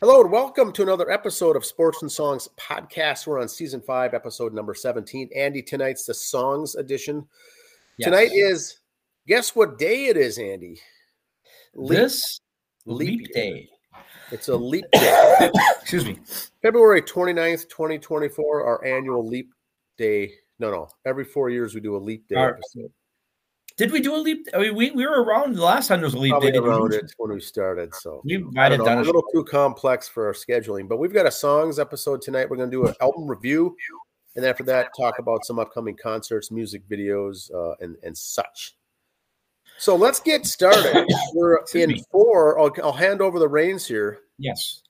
Hello and welcome to another episode of Sports and Songs podcast. We're on season five, episode number 17. Andy, tonight's the songs edition. Yes. Tonight is guess what day it is, Andy? Leap- this leap leap, year. day. It's a leap day. Excuse me. February 29th, 2024, our annual leap day. No, no. Every four years we do a leap day Our- episode. Did we do a leap? I mean, we, we were around the last time there was a leap Probably day. Around it when we started. So we might have done a little too complex for our scheduling, but we've got a songs episode tonight. We're going to do an album review, and after that, talk about some upcoming concerts, music videos, uh, and and such. So let's get started. We're in me. four. I'll, I'll hand over the reins here. Yes.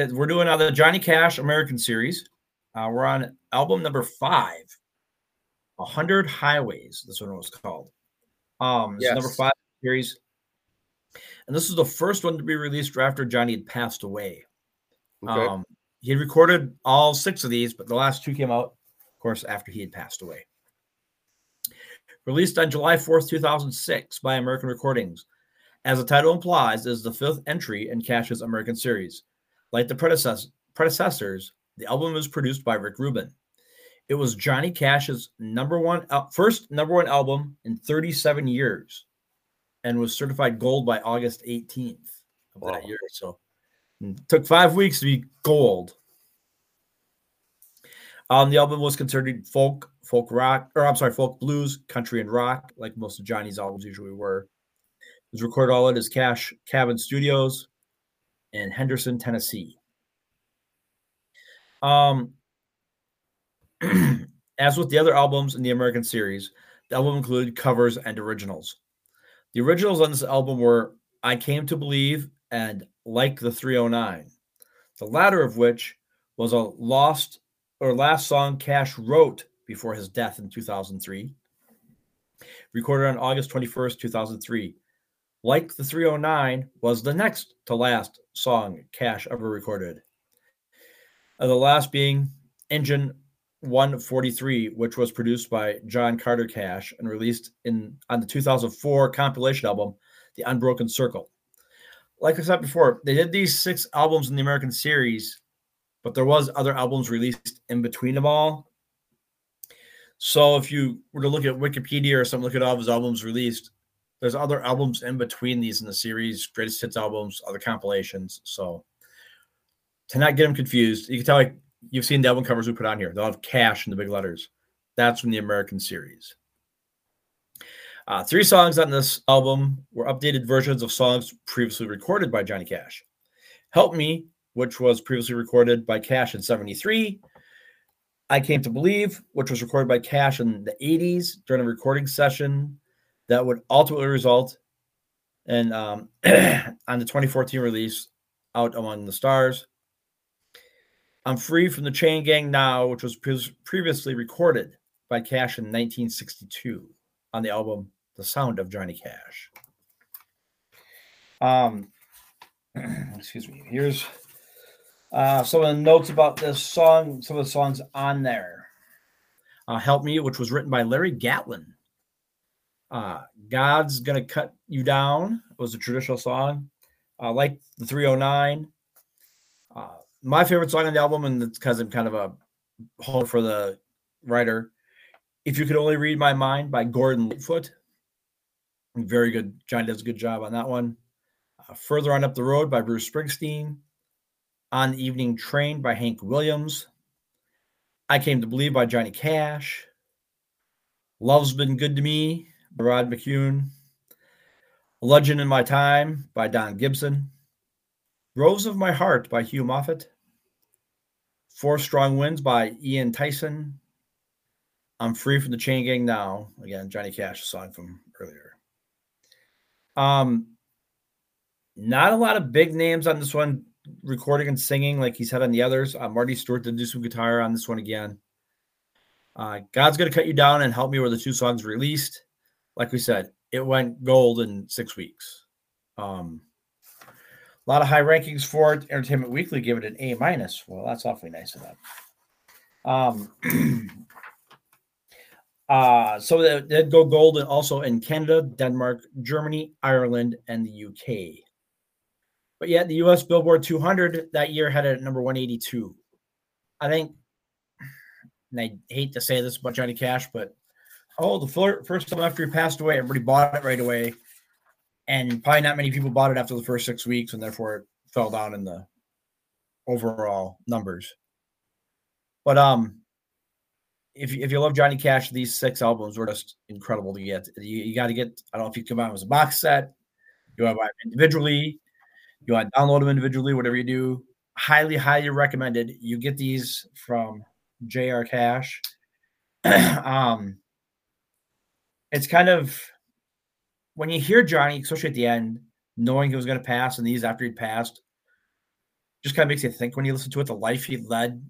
Uh, We're doing uh, the Johnny Cash American series. Uh, we're on album number five, 100 Highways. This one was called. Um, is number five series. And this is the first one to be released after Johnny had passed away. Okay. Um, he had recorded all six of these, but the last two came out, of course, after he had passed away. Released on July 4th, 2006 by American Recordings. As the title implies, it is the fifth entry in Cash's American series. Like the predecess- predecessors, the album was produced by Rick Rubin. It was Johnny Cash's number one, first number one album in 37 years and was certified gold by August 18th of that year. So took five weeks to be gold. Um, the album was considered folk, folk rock, or I'm sorry, folk blues, country, and rock, like most of Johnny's albums usually were. It was recorded all at his Cash Cabin Studios in Henderson, Tennessee. Um, as with the other albums in the American series, the album included covers and originals. The originals on this album were I Came to Believe and Like the 309, the latter of which was a lost or last song Cash wrote before his death in 2003, recorded on August 21st, 2003. Like the 309 was the next to last song Cash ever recorded. Uh, the last being Engine 143, which was produced by John Carter Cash and released in on the 2004 compilation album, The Unbroken Circle. Like I said before, they did these six albums in the American series, but there was other albums released in between them all. So if you were to look at Wikipedia or something, look at all of his albums released, there's other albums in between these in the series, greatest hits albums, other compilations. So to not get them confused, you can tell like you've seen the album covers we put on here. They'll have cash in the big letters. That's from the American series. Uh, three songs on this album were updated versions of songs previously recorded by Johnny Cash. Help Me, which was previously recorded by Cash in 73. I Came to Believe, which was recorded by Cash in the 80s during a recording session that would ultimately result in um, on the 2014 release Out Among the Stars. I'm Free from the Chain Gang Now, which was pre- previously recorded by Cash in 1962 on the album The Sound of Johnny Cash. Um, excuse me. Here's uh, some of the notes about this song, some of the songs on there. Uh, Help Me, which was written by Larry Gatlin. Uh, God's Gonna Cut You Down was a traditional song. Uh, like the 309. My favorite song on the album, and it's because I'm kind of a home for the writer. If You Could Only Read My Mind by Gordon Lightfoot. Very good. Johnny does a good job on that one. Uh, Further on Up the Road by Bruce Springsteen. On the Evening Train by Hank Williams. I Came to Believe by Johnny Cash. Love's Been Good to Me by Rod McKuen. Legend in My Time by Don Gibson. Rose of My Heart by Hugh Moffatt. Four Strong wins by Ian Tyson. I'm Free from the Chain Gang Now. Again, Johnny Cash, a song from earlier. Um, not a lot of big names on this one, recording and singing like he's had on the others. Uh, Marty Stuart did do some guitar on this one again. Uh, God's Gonna Cut You Down and Help Me were the two songs released. Like we said, it went gold in six weeks. Um, a lot of high rankings for it. Entertainment Weekly gave it an A minus. Well, that's awfully nice of them. Um, uh, so that go gold and also in Canada, Denmark, Germany, Ireland, and the UK. But yet the US Billboard 200 that year had it at number 182. I think, and I hate to say this about Johnny Cash, but oh, the first time after he passed away, everybody bought it right away. And probably not many people bought it after the first six weeks, and therefore it fell down in the overall numbers. But um, if if you love Johnny Cash, these six albums were just incredible to get. You, you got to get. I don't know if you come out as a box set, you want to buy them individually, you want to download them individually, whatever you do. Highly, highly recommended. You get these from JR Cash. um, it's kind of when you hear Johnny, especially at the end, knowing he was going to pass, and these after he passed, just kind of makes you think when you listen to it, the life he led,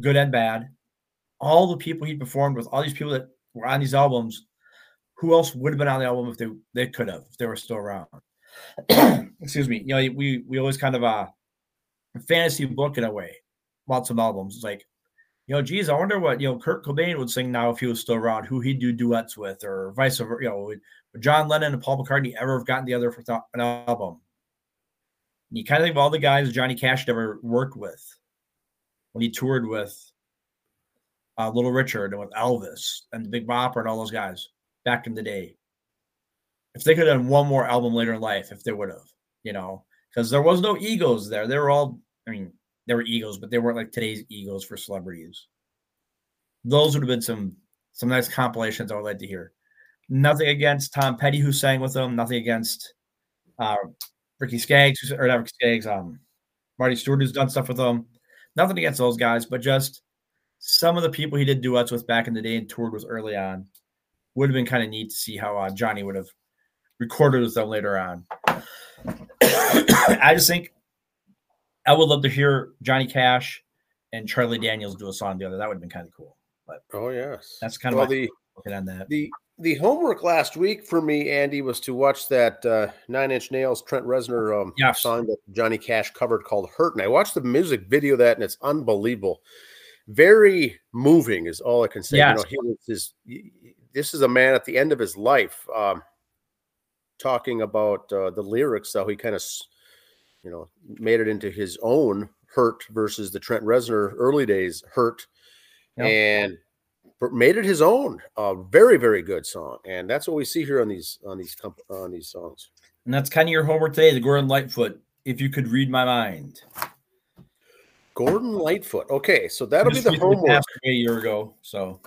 good and bad, all the people he performed with, all these people that were on these albums, who else would have been on the album if they they could have if they were still around? Excuse me. You know, we we always kind of uh fantasy book in a way about some albums. It's like, you know, geez, I wonder what you know Kurt Cobain would sing now if he was still around, who he'd do duets with, or vice versa. You know, would, John Lennon and Paul McCartney ever have gotten together for an album? And you kind of think of all the guys Johnny Cash ever worked with when he toured with uh, Little Richard and with Elvis and the Big Bopper and all those guys back in the day. If they could have done one more album later in life, if they would have, you know, because there was no egos there. They were all, I mean, there were egos, but they weren't like today's egos for celebrities. Those would have been some some nice compilations I would like to hear. Nothing against Tom Petty who sang with them. Nothing against uh, Ricky Skaggs or not Ricky Skaggs. Um, Marty Stuart who's done stuff with them. Nothing against those guys, but just some of the people he did duets with back in the day and toured with early on would have been kind of neat to see how uh, Johnny would have recorded with them later on. I just think I would love to hear Johnny Cash and Charlie Daniels do a song together. That would have been kind of cool. But oh yes, that's kind well, of the looking on that. The the homework last week for me, Andy, was to watch that uh, Nine Inch Nails Trent Reznor um, yes. song that Johnny Cash covered called "Hurt," and I watched the music video of that, and it's unbelievable very moving is all I can say. Yes. You know, his, this is a man at the end of his life um, talking about uh, the lyrics, how he kind of, you know, made it into his own hurt versus the Trent Reznor early days hurt yep. and made it his own. A very, very good song. And that's what we see here on these, on these, on these songs. And that's kind of your homework today, the Gordon Lightfoot. If you could read my mind. Gordon Lightfoot. Okay, so that'll be the homework. A year ago, so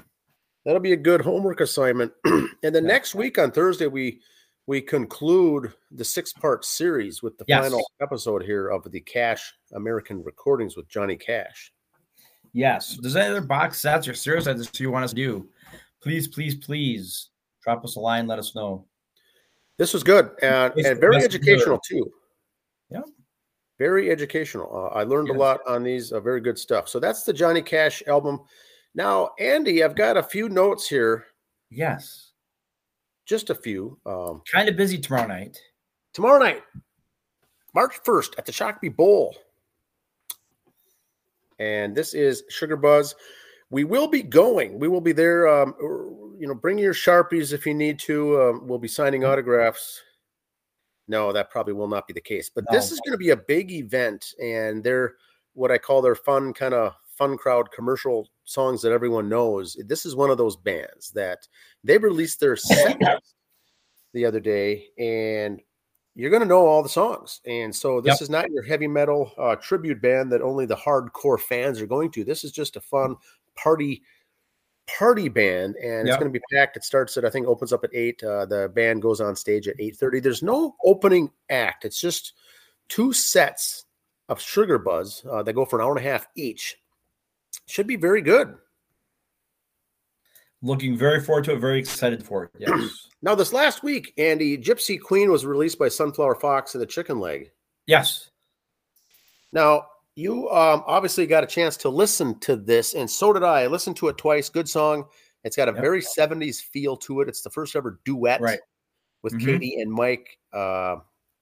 that'll be a good homework assignment. and then yeah. next week on Thursday, we we conclude the six part series with the yes. final episode here of the Cash American Recordings with Johnny Cash. Yes. Does any other box sets or series that you want us to do? Please, please, please drop us a line. Let us know. This was good and, and very educational too. Yeah very educational. Uh, I learned yes. a lot on these. Uh, very good stuff. So that's the Johnny Cash album. Now, Andy, I've got a few notes here. Yes, just a few. Um, kind of busy tomorrow night. Tomorrow night, March first, at the Shakopee Bowl, and this is Sugar Buzz. We will be going. We will be there. Um, you know, bring your sharpies if you need to. Um, we'll be signing mm-hmm. autographs no, that probably will not be the case. But no. this is going to be a big event, and they're what I call their fun kind of fun crowd commercial songs that everyone knows. This is one of those bands that they released their set the other day, and you're going to know all the songs. And so this yep. is not your heavy metal uh, tribute band that only the hardcore fans are going to. This is just a fun party party band and yep. it's going to be packed it starts at i think opens up at 8 uh, the band goes on stage at 8.30 there's no opening act it's just two sets of sugar buzz uh, that go for an hour and a half each should be very good looking very forward to it very excited for it yes now this last week andy gypsy queen was released by sunflower fox and the chicken leg yes now you um, obviously got a chance to listen to this, and so did I. I listened to it twice. Good song. It's got a yep. very 70s feel to it. It's the first ever duet right. with mm-hmm. Katie and Mike. Uh,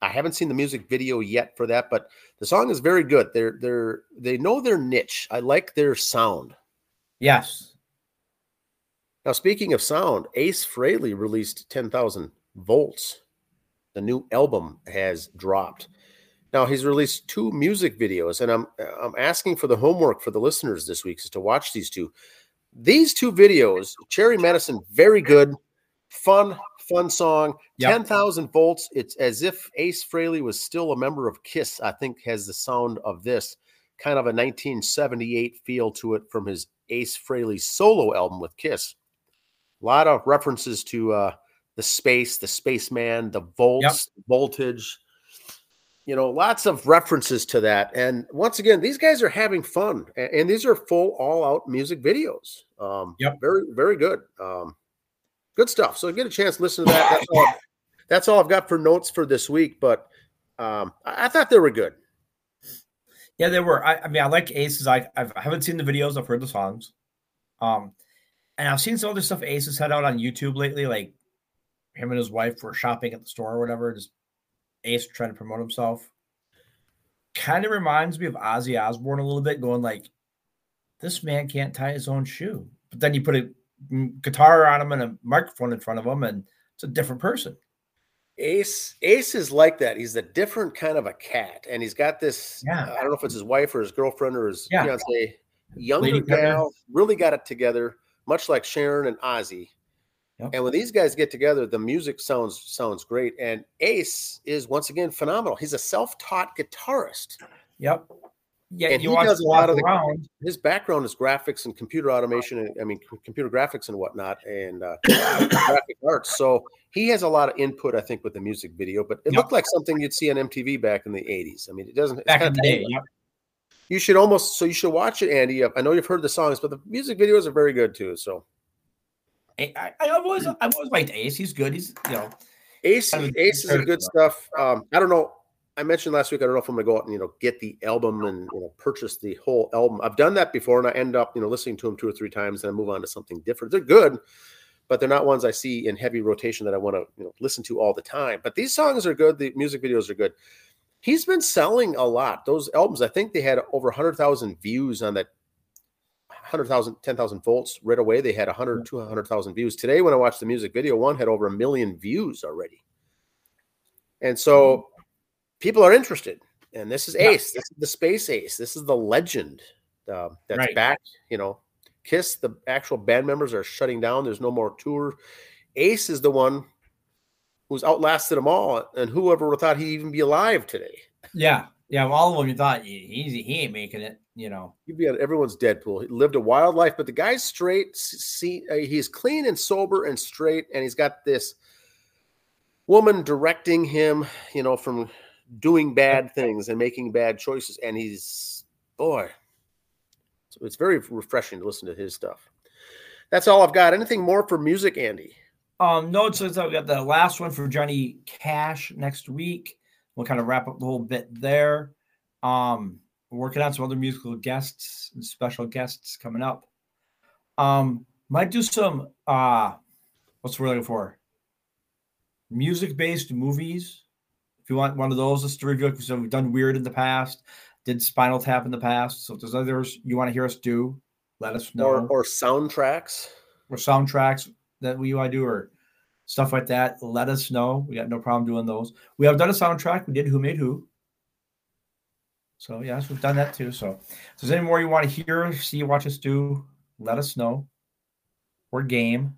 I haven't seen the music video yet for that, but the song is very good. They're they're they know their niche. I like their sound. Yes. Now, speaking of sound, Ace Frehley released 10,000 volts. The new album has dropped. Now he's released two music videos, and I'm I'm asking for the homework for the listeners this week is to watch these two. These two videos, Cherry Medicine, very good, fun, fun song. Yep. Ten thousand volts. It's as if Ace Frehley was still a member of Kiss. I think has the sound of this kind of a 1978 feel to it from his Ace Frehley solo album with Kiss. A lot of references to uh, the space, the spaceman, the volts, voltage. You know, lots of references to that. And once again, these guys are having fun, and, and these are full, all-out music videos. Um, Yep. very, very good. Um, good stuff. So get a chance to listen to that. That's all, that's all I've got for notes for this week. But um, I, I thought they were good. Yeah, they were. I, I mean, I like Aces. I I've, I haven't seen the videos. I've heard the songs. Um, and I've seen some other stuff Aces had out on YouTube lately, like him and his wife were shopping at the store or whatever. Just Ace trying to promote himself. Kind of reminds me of Ozzy Osbourne a little bit, going like, "This man can't tie his own shoe." But then you put mm, guitar on him and a microphone in front of him, and it's a different person. Ace Ace is like that. He's a different kind of a cat, and he's got this. Yeah. I don't know if it's his wife or his girlfriend or his Yeah. fiance. Younger Lady gal, really got it together, much like Sharon and Ozzy. Yep. And when these guys get together, the music sounds sounds great. And Ace is once again phenomenal. He's a self-taught guitarist. Yep. Yeah, And he does a lot of the-. His background is graphics and computer automation. And, I mean, c- computer graphics and whatnot, and uh, graphic arts. So he has a lot of input, I think, with the music video. But it Yep. looked like something you'd see on MTV back in the '80s. I mean, it doesn't. back in the day. Yep. You should almost so you should watch it, Andy. I know you've heard the songs, but the music videos are very good too. So I, I, I've always I've always liked Ace. He's good. He's you know Ace, Ace is a good stuff. Um, I don't know. I mentioned last week. I don't know if I'm gonna go out and you know get the album and you know purchase the whole album. I've done that before, and I end up you know listening to them two or three times, and I move on to something different. They're good, but they're not ones I see in heavy rotation that I want to you know listen to all the time. But these songs are good. The music videos are good. He's been selling a lot. Those albums, I think they had over 100,000 views on that 100,000, 10,000 volts right away. They had 100, 200,000 views. Today, when I watched the music video, one had over a million views already. And so mm-hmm. People are interested. And this is Yeah. Ace. This is the space Ace. This is the legend uh, that's Right. back. You know, Kiss, the actual band members are shutting down. There's no more tour. Ace is the one who's outlasted them all. And whoever would have thought he'd even be alive today? yeah yeah. All of them you thought he he's, he ain't making it. You know You'd be on everyone's Deadpool. He lived a wild life, but the guy's straight. See, uh, he's clean and sober and straight, and he's got this woman directing him, you know, from doing bad things and making bad choices. And he's boy, so it's very refreshing to listen to his stuff. That's all I've got. Anything more for music, Andy? Um, no, it's so we got the last one for Johnny Cash next week. We'll kind of wrap up the whole bit there. Um, working on some other musical guests and special guests coming up. Um, might do some uh what's we're looking for? Music based movies. If you want one of those, just to review because we've done weird in the past, did Spinal Tap in the past. So if there's others you want to hear us do, let us know Or or soundtracks? or soundtracks that we want to do or stuff like that, let us know. We got no problem doing those. We have done a soundtrack. We did Who Made Who. So yes, we've done that too. So if there's any more you want to hear, see, watch us do, let us know. We're game.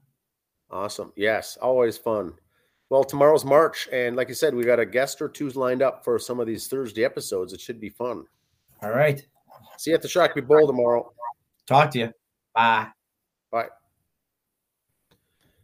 Awesome. Yes, always fun. Well, tomorrow's March, and like I said, we got a guest or two's lined up for some of these Thursday episodes. It should be fun. All right. See you at the Shakopee Bowl tomorrow. Talk to you. Bye. Bye.